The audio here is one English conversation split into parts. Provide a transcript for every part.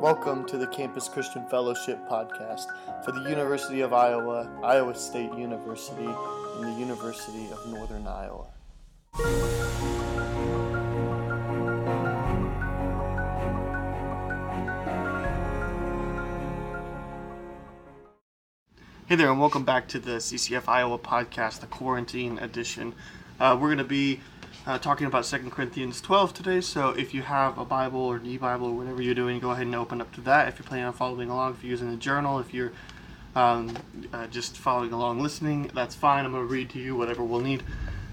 Welcome to the Campus Christian Fellowship podcast for the University of Iowa, Iowa State University, and the University of Northern Iowa. Hey there, and welcome back to the CCF Iowa podcast, the quarantine edition. Uh, we're going to be uh, talking about 2 Corinthians 12 today, so if you have a Bible or e Bible or whatever you're doing, go ahead and open up to that. If you're planning on following along, if you're using a journal, if you're um, uh, just following along listening, that's fine. I'm going to read to you whatever we'll need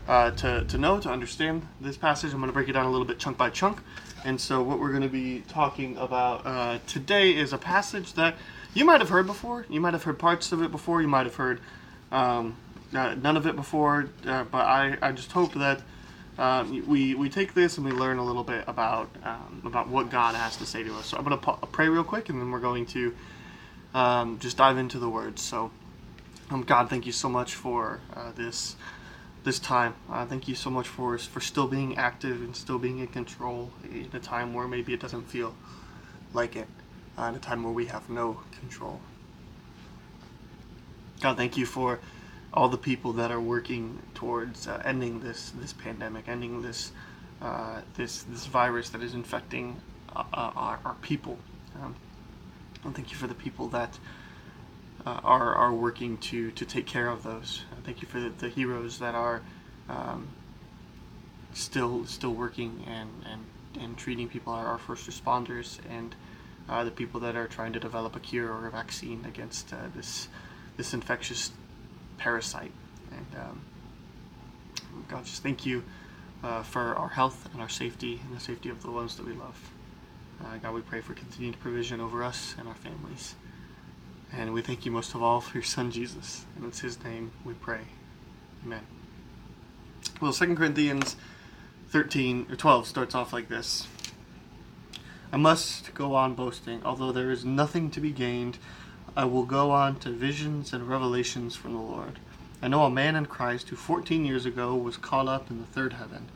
uh, to, to know, to understand this passage. I'm going to break it down a little bit chunk by chunk. And so, what we're going to be talking about uh, today is a passage that you might have heard before. You might have heard parts of it before. You might have heard um, uh, none of it before. Uh, but I, I just hope that um, we, we take this and we learn a little bit about um, about what God has to say to us. So I'm going to pray real quick, and then we're going to um, just dive into the words. So, um, God, thank you so much for uh, this this time. Uh, thank you so much for for still being active and still being in control in a time where maybe it doesn't feel like it uh, in a time where we have no control. God, thank you for all the people that are working towards uh, ending this this pandemic, ending this uh, this this virus that is infecting uh, uh our, our, people. Um, and thank you for the people that uh, are are working to to take care of those. thank you for the, the heroes that are um, still still working and and and treating people, our, our first responders and uh, the people that are trying to develop a cure or a vaccine against uh, this this infectious parasite. And um, God, just thank you uh, for our health and our safety and the safety of the ones that we love. Uh, God, we pray for continued provision over us and our families. And we thank you most of all for your Son Jesus. And it's his name we pray. Amen. Well, 2 Corinthians 13 or 12 starts off like this. I must go on boasting, although there is nothing to be gained. I will go on to visions and revelations from the Lord. I know a man in Christ who 14 years ago was caught up in the third heaven.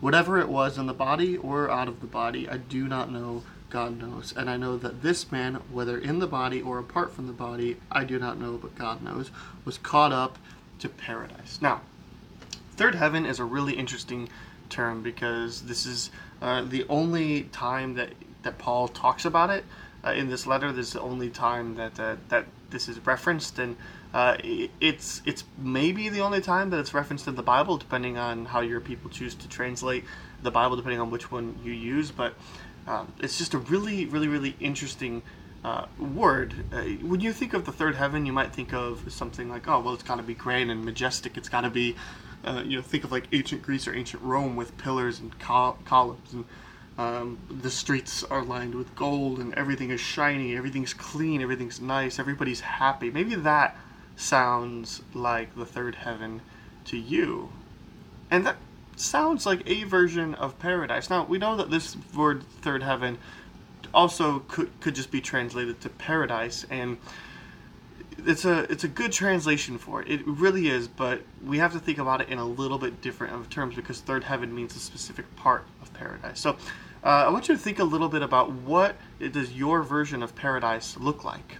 Whatever it was in the body or out of the body, I do not know. God knows. And I know that this man, whether in the body or apart from the body, I do not know, but God knows, was caught up to paradise. Now, third heaven is a really interesting term because this is uh, the only time that that Paul talks about it uh, in this letter. This is the only time that uh, that this is referenced, and uh, it's it's maybe the only time that it's referenced in the Bible, depending on how your people choose to translate the Bible, depending on which one you use. But um, it's just a really, really, really interesting. Uh, word. Uh, when you think of the third heaven, you might think of something like, oh, well, it's got to be grand and majestic. It's got to be, uh, you know, think of like ancient Greece or ancient Rome with pillars and col- columns and um, the streets are lined with gold and everything is shiny, everything's clean, everything's nice, everybody's happy. Maybe that sounds like the third heaven to you. And that sounds like a version of paradise. Now, we know that this word third heaven also could, could just be translated to paradise and it's a it's a good translation for it. It really is, but we have to think about it in a little bit different of terms because third heaven means a specific part of paradise. So uh, I want you to think a little bit about what does your version of paradise look like.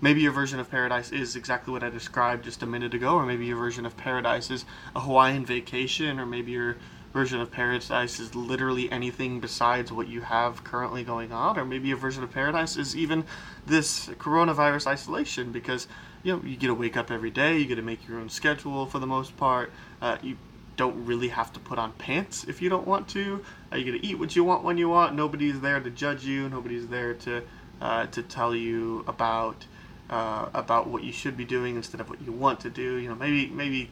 Maybe your version of paradise is exactly what I described just a minute ago, or maybe your version of paradise is a Hawaiian vacation, or maybe your version of paradise is literally anything besides what you have currently going on, or maybe your version of paradise is even this coronavirus isolation because you know you get to wake up every day, you get to make your own schedule for the most part. Uh, you don't really have to put on pants if you don't want to. Uh, you get to eat what you want when you want. Nobody's there to judge you. Nobody's there to uh, to tell you about uh, about what you should be doing instead of what you want to do. You know, maybe maybe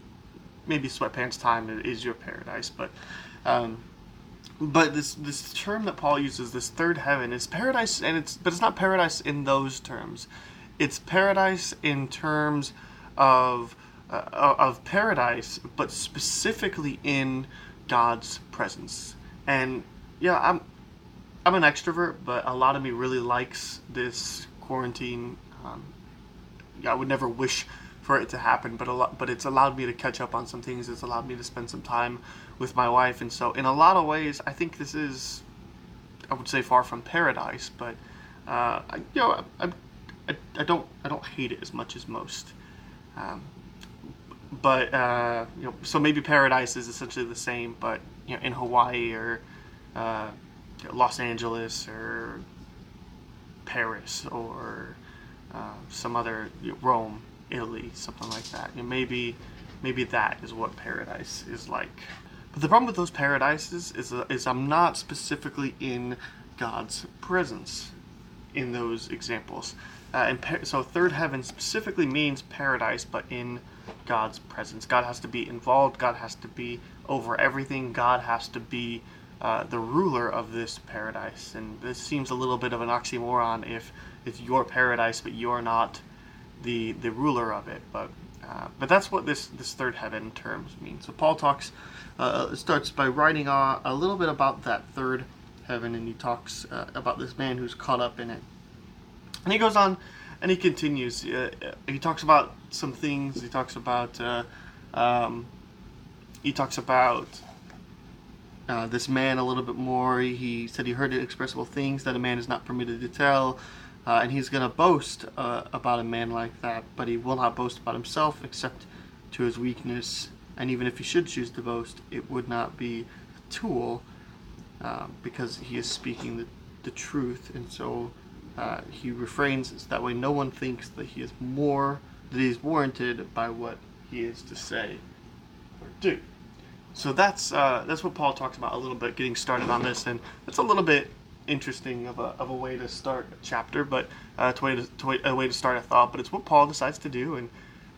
maybe sweatpants time is your paradise, but um, but this this term that Paul uses, this third heaven, is paradise, and it's but it's not paradise in those terms. It's paradise in terms of uh, of paradise, but specifically in God's presence. And yeah, I'm I'm an extrovert, but a lot of me really likes this quarantine. Um, yeah, I would never wish for it to happen, but a lot, but it's allowed me to catch up on some things. It's allowed me to spend some time with my wife, and so in a lot of ways, I think this is, I would say, far from paradise, but uh, I, you know, I, I, I, don't I don't hate it as much as most. Um, but uh, you know, so maybe paradise is essentially the same, but you know, in Hawaii or uh, Los Angeles or Paris or uh, some other you know, Rome, Italy, something like that. You know, maybe maybe that is what paradise is like. But the problem with those paradises is, uh, is I'm not specifically in God's presence in those examples. Uh, and par- so third heaven specifically means paradise, but in God's presence. God has to be involved. God has to be over everything. God has to be uh, the ruler of this paradise. And this seems a little bit of an oxymoron if it's your paradise, but you're not the the ruler of it. But uh, but that's what this this third heaven terms mean. So Paul talks uh, starts by writing a, a little bit about that third heaven, and he talks uh, about this man who's caught up in it. And he goes on, and he continues. Uh, he talks about some things. He talks about uh, um, he talks about uh, this man a little bit more. He said he heard inexpressible things that a man is not permitted to tell. Uh, and he's going to boast uh, about a man like that, but he will not boast about himself except to his weakness. And even if he should choose to boast, it would not be a tool uh, because he is speaking the, the truth. And so uh, he refrains so that way no one thinks that he is more, that he is warranted by what he is to say or do. So that's uh, that's what Paul talks about a little bit, getting started on this, and that's a little bit interesting of a, of a way to start a chapter, but uh, to way to, to way, a way to start a thought. But it's what Paul decides to do, and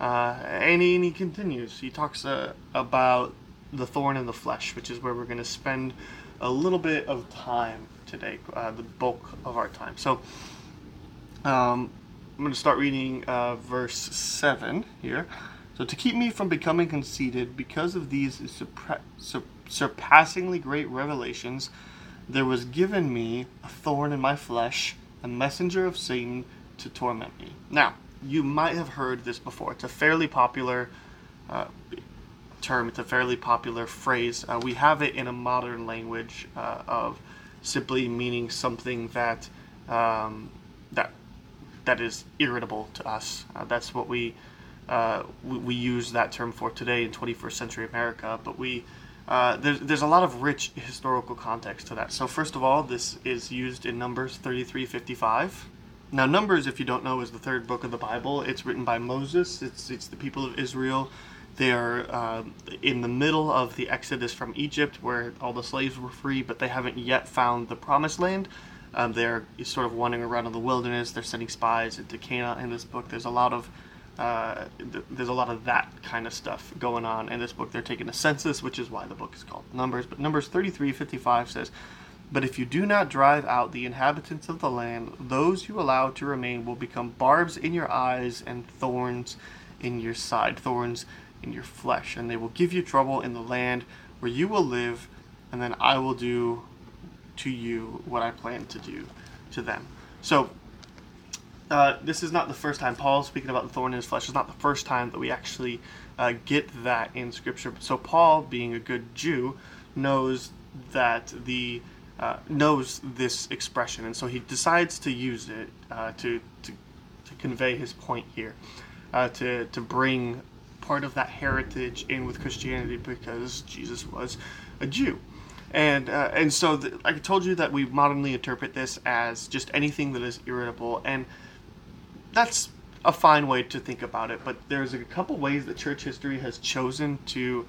uh, and, he, and he continues. He talks uh, about the thorn in the flesh, which is where we're going to spend a little bit of time today, uh, the bulk of our time. So um, I'm going to start reading uh, verse seven here. So to keep me from becoming conceited because of these sur- surpassingly great revelations there was given me a thorn in my flesh, a messenger of Satan to torment me. Now, you might have heard this before. It's a fairly popular uh, term, it's a fairly popular phrase. Uh, we have it in a modern language uh, of simply meaning something that um, that that is irritable to us. Uh, that's what we, uh, we, we use that term for today in 21st century America. But we uh, there's, there's a lot of rich historical context to that. So, first of all, this is used in Numbers 33:55. Now, Numbers, if you don't know, is the third book of the Bible. It's written by Moses. It's it's the people of Israel. They are uh, in the middle of the exodus from Egypt, where all the slaves were free, but they haven't yet found the Promised Land. Um, they're sort of wandering around in the wilderness. They're sending spies into Canaan. In this book, there's a lot of uh, th- there's a lot of that kind of stuff going on in this book. They're taking a census, which is why the book is called Numbers. But Numbers 33:55 says, "But if you do not drive out the inhabitants of the land, those you allow to remain will become barbs in your eyes and thorns in your side, thorns in your flesh, and they will give you trouble in the land where you will live, and then I will do to you what I plan to do to them." So uh, this is not the first time Paul is speaking about the thorn in his flesh It's not the first time that we actually uh, get that in Scripture. So Paul, being a good Jew, knows that the uh, knows this expression, and so he decides to use it uh, to, to to convey his point here, uh, to to bring part of that heritage in with Christianity because Jesus was a Jew. And, uh, and so the, I told you that we modernly interpret this as just anything that is irritable. And that's a fine way to think about it. But there's a couple ways that church history has chosen to.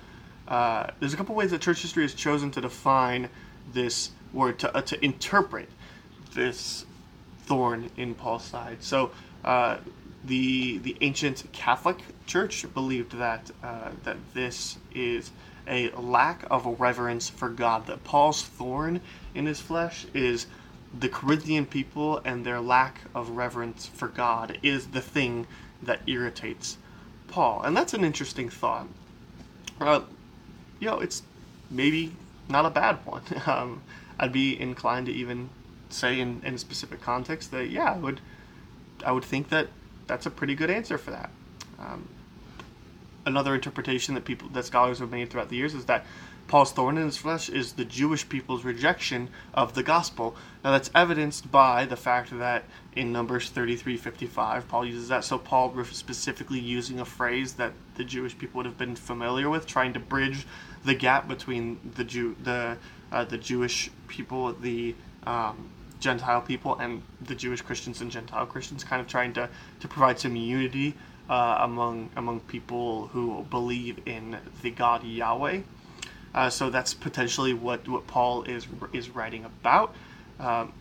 Uh, there's a couple ways that church history has chosen to define this word to uh, to interpret this thorn in Paul's side. So uh, the the ancient Catholic Church believed that uh, that this is a lack of reverence for God. That Paul's thorn in his flesh is the Corinthian people and their lack of reverence for God is the thing that irritates Paul. And that's an interesting thought. Uh, you know, it's maybe not a bad one. Um, I'd be inclined to even say in, in a specific context that, yeah, I would, I would think that that's a pretty good answer for that. Um, another interpretation that people that scholars have made throughout the years is that Paul's thorn in his flesh is the Jewish people's rejection of the gospel. Now that's evidenced by the fact that in Numbers 33:55, Paul uses that. So Paul specifically using a phrase that the Jewish people would have been familiar with, trying to bridge the gap between the Jew, the uh, the Jewish people, the um, Gentile people, and the Jewish Christians and Gentile Christians, kind of trying to to provide some unity uh, among among people who believe in the God Yahweh. Uh, so that's potentially what, what Paul is is writing about. Um,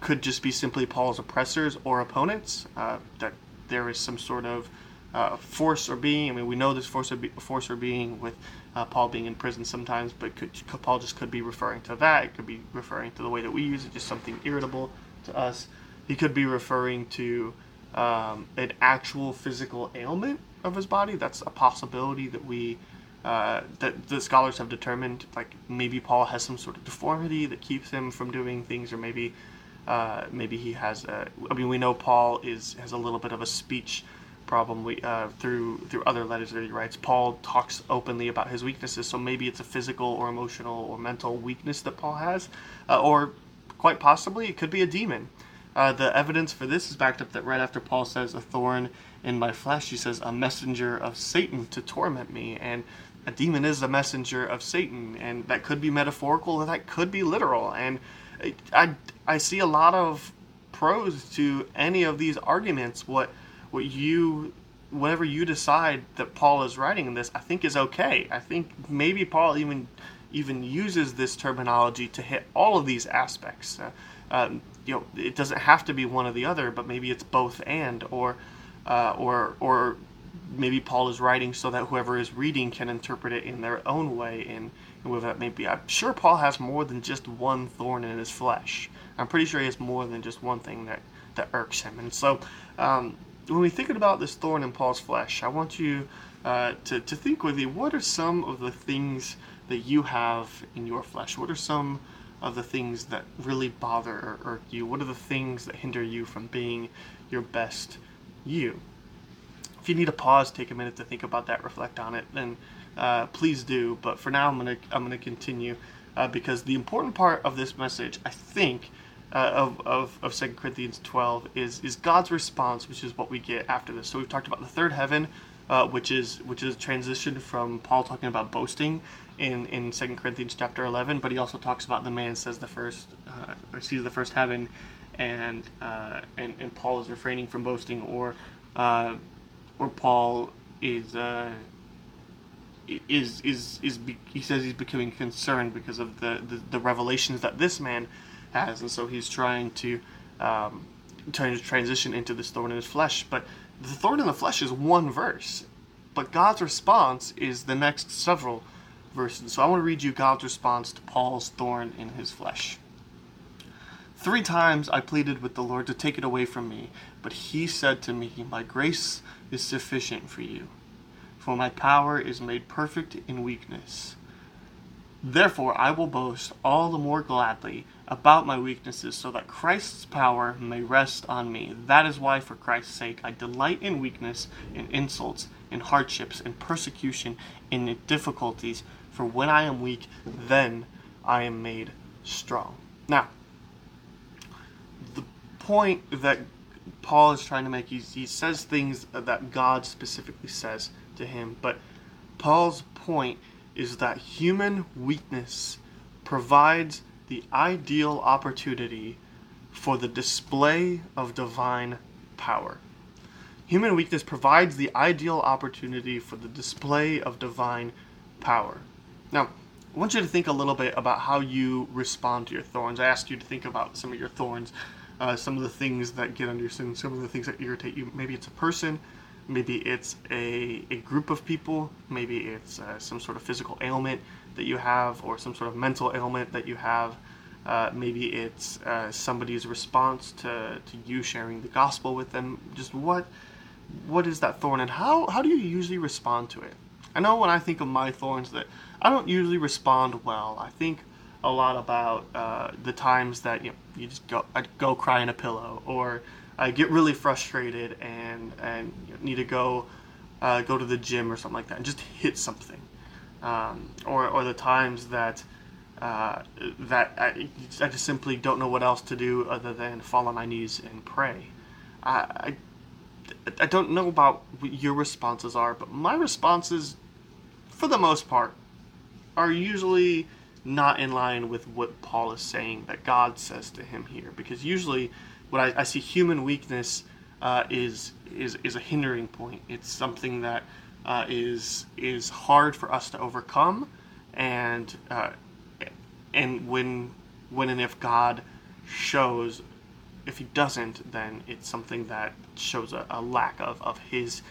could just be simply Paul's oppressors or opponents. Uh, that there is some sort of uh, force or being. I mean, we know this force or, be, force or being with uh, Paul being in prison sometimes, but could, Paul just could be referring to that. It could be referring to the way that we use it, just something irritable to us. He could be referring to um, an actual physical ailment of his body. That's a possibility that we uh, that the scholars have determined. Like maybe Paul has some sort of deformity that keeps him from doing things, or maybe uh, maybe he has. A, I mean, we know Paul is has a little bit of a speech problem. We uh, through through other letters that he writes, Paul talks openly about his weaknesses. So maybe it's a physical or emotional or mental weakness that Paul has, uh, or quite possibly it could be a demon. Uh, the evidence for this is backed up that right after Paul says, A thorn in my flesh, he says, A messenger of Satan to torment me. And a demon is a messenger of Satan. And that could be metaphorical, and that could be literal. And I, I see a lot of pros to any of these arguments. What, what you whatever you decide that Paul is writing in this, I think is okay. I think maybe Paul even even uses this terminology to hit all of these aspects. Uh, um, you know, it doesn't have to be one or the other, but maybe it's both and, or, uh, or, or maybe Paul is writing so that whoever is reading can interpret it in their own way, and, whatever that may be. I'm sure Paul has more than just one thorn in his flesh. I'm pretty sure he has more than just one thing that, that irks him. And so, um, when we think about this thorn in Paul's flesh, I want you uh, to, to think with me what are some of the things that you have in your flesh? What are some of the things that really bother or irk you? What are the things that hinder you from being your best you? If you need a pause, take a minute to think about that, reflect on it, then uh, please do. But for now, I'm gonna I'm gonna continue uh, because the important part of this message, I think, uh, of, of, of 2 Corinthians 12 is is God's response, which is what we get after this. So we've talked about the third heaven, uh, which is which is a transition from Paul talking about boasting in in Second Corinthians chapter 11, but he also talks about the man says the first uh, or sees the first heaven, and uh, and and Paul is refraining from boasting, or uh, or Paul is. Uh, is is is he says he's becoming concerned because of the, the, the revelations that this man and so he's trying to um, trying to transition into this thorn in his flesh. But the thorn in the flesh is one verse, but God's response is the next several verses. So I want to read you God's response to Paul's thorn in his flesh. Three times I pleaded with the Lord to take it away from me, but he said to me, My grace is sufficient for you, for my power is made perfect in weakness. Therefore, I will boast all the more gladly about my weaknesses, so that Christ's power may rest on me. That is why, for Christ's sake, I delight in weakness, in insults, in hardships, in persecution, in difficulties. For when I am weak, then I am made strong. Now, the point that Paul is trying to make, he, he says things that God specifically says to him, but Paul's point is that human weakness provides the ideal opportunity for the display of divine power. Human weakness provides the ideal opportunity for the display of divine power. Now, I want you to think a little bit about how you respond to your thorns. I asked you to think about some of your thorns, uh, some of the things that get under your skin, some of the things that irritate you. Maybe it's a person, Maybe it's a, a group of people. Maybe it's uh, some sort of physical ailment that you have, or some sort of mental ailment that you have. Uh, maybe it's uh, somebody's response to, to you sharing the gospel with them. Just what what is that thorn, and how how do you usually respond to it? I know when I think of my thorns that I don't usually respond well. I think a lot about uh, the times that you know, you just go I go cry in a pillow, or I get really frustrated and and need to go uh, go to the gym or something like that and just hit something. um, or or the times that uh, that I, I, just simply don't know what else to do other than fall on my knees and pray. I, I, I don't know about what your responses are, but my responses, for the most part, are usually not in line with what Paul is saying that God says to him here. Because usually, what I, I see human weakness uh, is is is a hindering point. It's something that uh, is is hard for us to overcome, and uh, and when when and if God shows, if He doesn't, then it's something that shows a, a lack of of His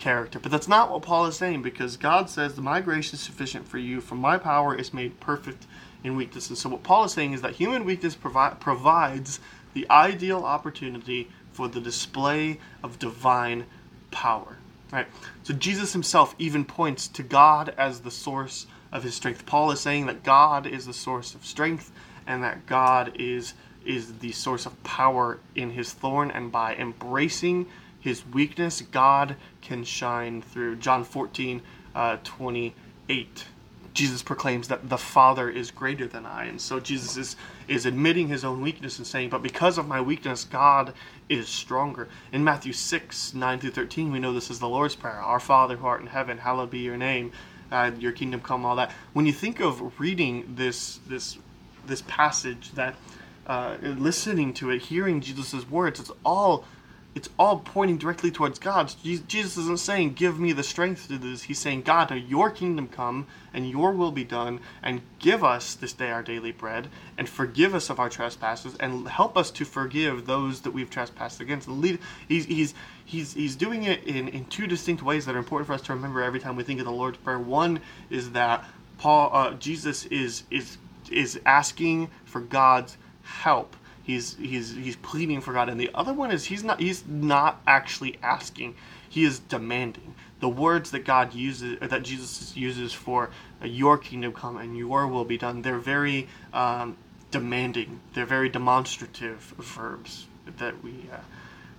character. But that's not what Paul is saying because God says, My grace is sufficient for you, for my power is made perfect And so, what Paul is saying is that human weakness provi- provides the ideal opportunity for the display of divine power. Right? So Jesus himself even points to God as the source of his strength. Paul is saying that God is the source of strength and that God is is the source of power in his thorn and by embracing his weakness God can shine through. John 14 uh, 28 Jesus proclaims that the Father is greater than I. And so Jesus is, is admitting his own weakness and saying, But because of my weakness, God is stronger. In Matthew 6, 9 through 13, we know this is the Lord's Prayer Our Father who art in heaven, hallowed be your name, uh, your kingdom come, all that. When you think of reading this, this, this passage, that uh, listening to it, hearing Jesus' words, it's all it's all pointing directly towards God. Jesus isn't saying, Give me the strength to do this. He's saying, God, your kingdom come and your will be done, and give us this day our daily bread, and forgive us of our trespasses, and help us to forgive those that we've trespassed against. He's, he's, he's, he's doing it in, in two distinct ways that are important for us to remember every time we think of the Lord's Prayer. One is that Paul, uh, Jesus is, is, is asking for God's help He's he's he's pleading for God, and the other one is he's not he's not actually asking. He is demanding. The words that God uses, that Jesus uses for uh, "Your kingdom come and Your will be done," they're very um, demanding. They're very demonstrative verbs that we uh,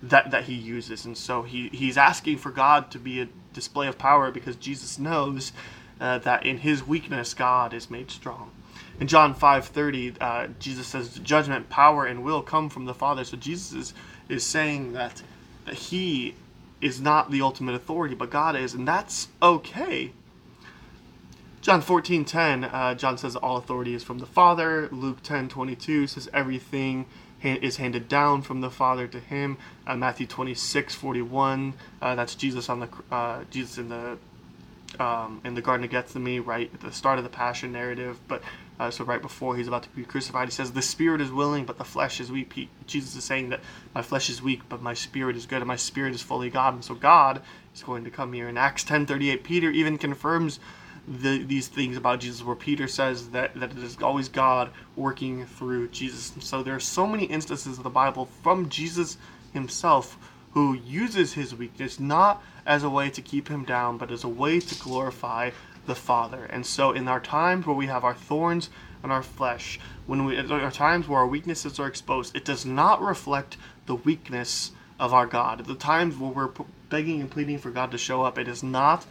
that that he uses, and so he he's asking for God to be a display of power because Jesus knows uh, that in His weakness God is made strong in John 5:30, uh, Jesus says, "Judgment, power, and will come from the Father." So Jesus is, is saying that, that He is not the ultimate authority, but God is, and that's okay. John 14:10, uh, John says, "All authority is from the Father." Luke 10:22 says, "Everything." is handed down from the Father to him. Uh, Matthew 26, 41, uh, that's Jesus on the uh, Jesus in the um, in the Garden of Gethsemane, right at the start of the Passion narrative. But uh, so right before he's about to be crucified, he says, "The spirit is willing, but the flesh is weak." He, Jesus is saying that my flesh is weak, but my spirit is good, and my spirit is fully God. And so God is going to come here. In Acts 10:38, Peter even confirms the, these things about Jesus, where Peter says that, that it is always God working through Jesus. And so there are so many instances of the Bible from Jesus himself who uses his weakness not as a way to keep him down, but as a way to glorify the Father. And so, in our times where we have our thorns and our flesh, when we are times where our weaknesses are exposed, it does not reflect the weakness of our God. At the times where we're begging and pleading for God to show up, it is not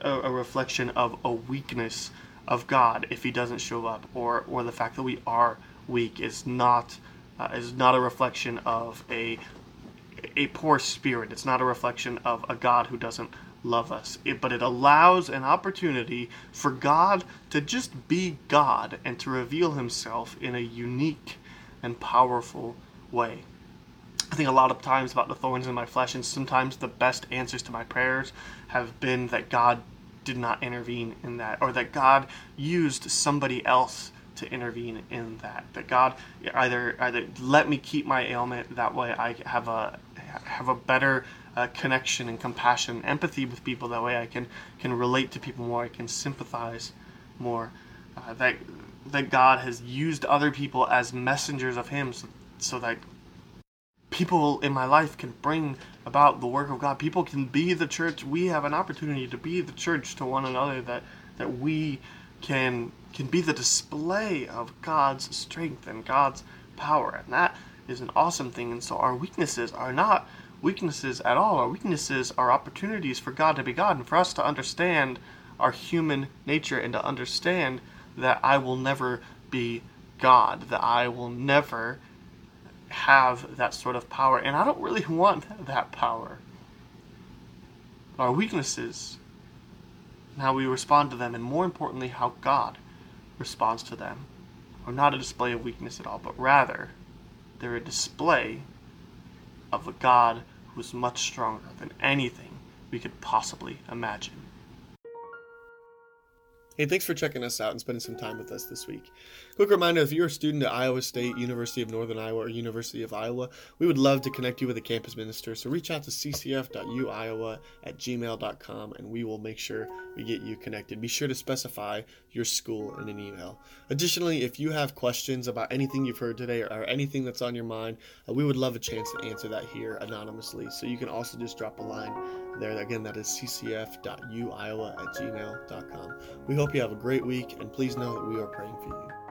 a, a reflection of a weakness of God if He doesn't show up, or or the fact that we are weak is not uh, is not a reflection of a a poor spirit. It's not a reflection of a God who doesn't love us. It, but it allows an opportunity for God to just be God and to reveal himself in a unique and powerful way. I think a lot of times about the thorns in my flesh, and sometimes the best answers to my prayers have been that God did not intervene in that, or that God used somebody else to intervene in that. That God either either let me keep my ailment that way I have a have a better uh, connection and compassion, and empathy with people. That way, I can can relate to people more. I can sympathize more. Uh, that that God has used other people as messengers of Him, so, so that people in my life can bring about the work of God. People can be the church. We have an opportunity to be the church to one another. That that we can can be the display of God's strength and God's power, and that is an awesome thing. And so our weaknesses are not weaknesses at all. Our weaknesses are opportunities for God to be God and for us to understand our human nature and to understand that I will never be God, that I will never have that sort of power. And I don't really want that power. Our weaknesses, how we respond to them, and more importantly, how God responds to them, are not a display of weakness at all, but rather they're a display of a God who is much stronger than anything we could possibly imagine. Hey, thanks for checking us out and spending some time with us this week. Quick reminder if you're a student at Iowa State, University of Northern Iowa, or University of Iowa, we would love to connect you with a campus minister. So reach out to ccf.uiowa at gmail.com and we will make sure we get you connected. Be sure to specify your school in an email. Additionally, if you have questions about anything you've heard today or, anything that's on your mind, uh, we would love a chance to answer that here anonymously. So you can also just drop a line there. Again, that is ccf.uiowa at gmail.com. We hope you have a great week, and please know that we are praying for you.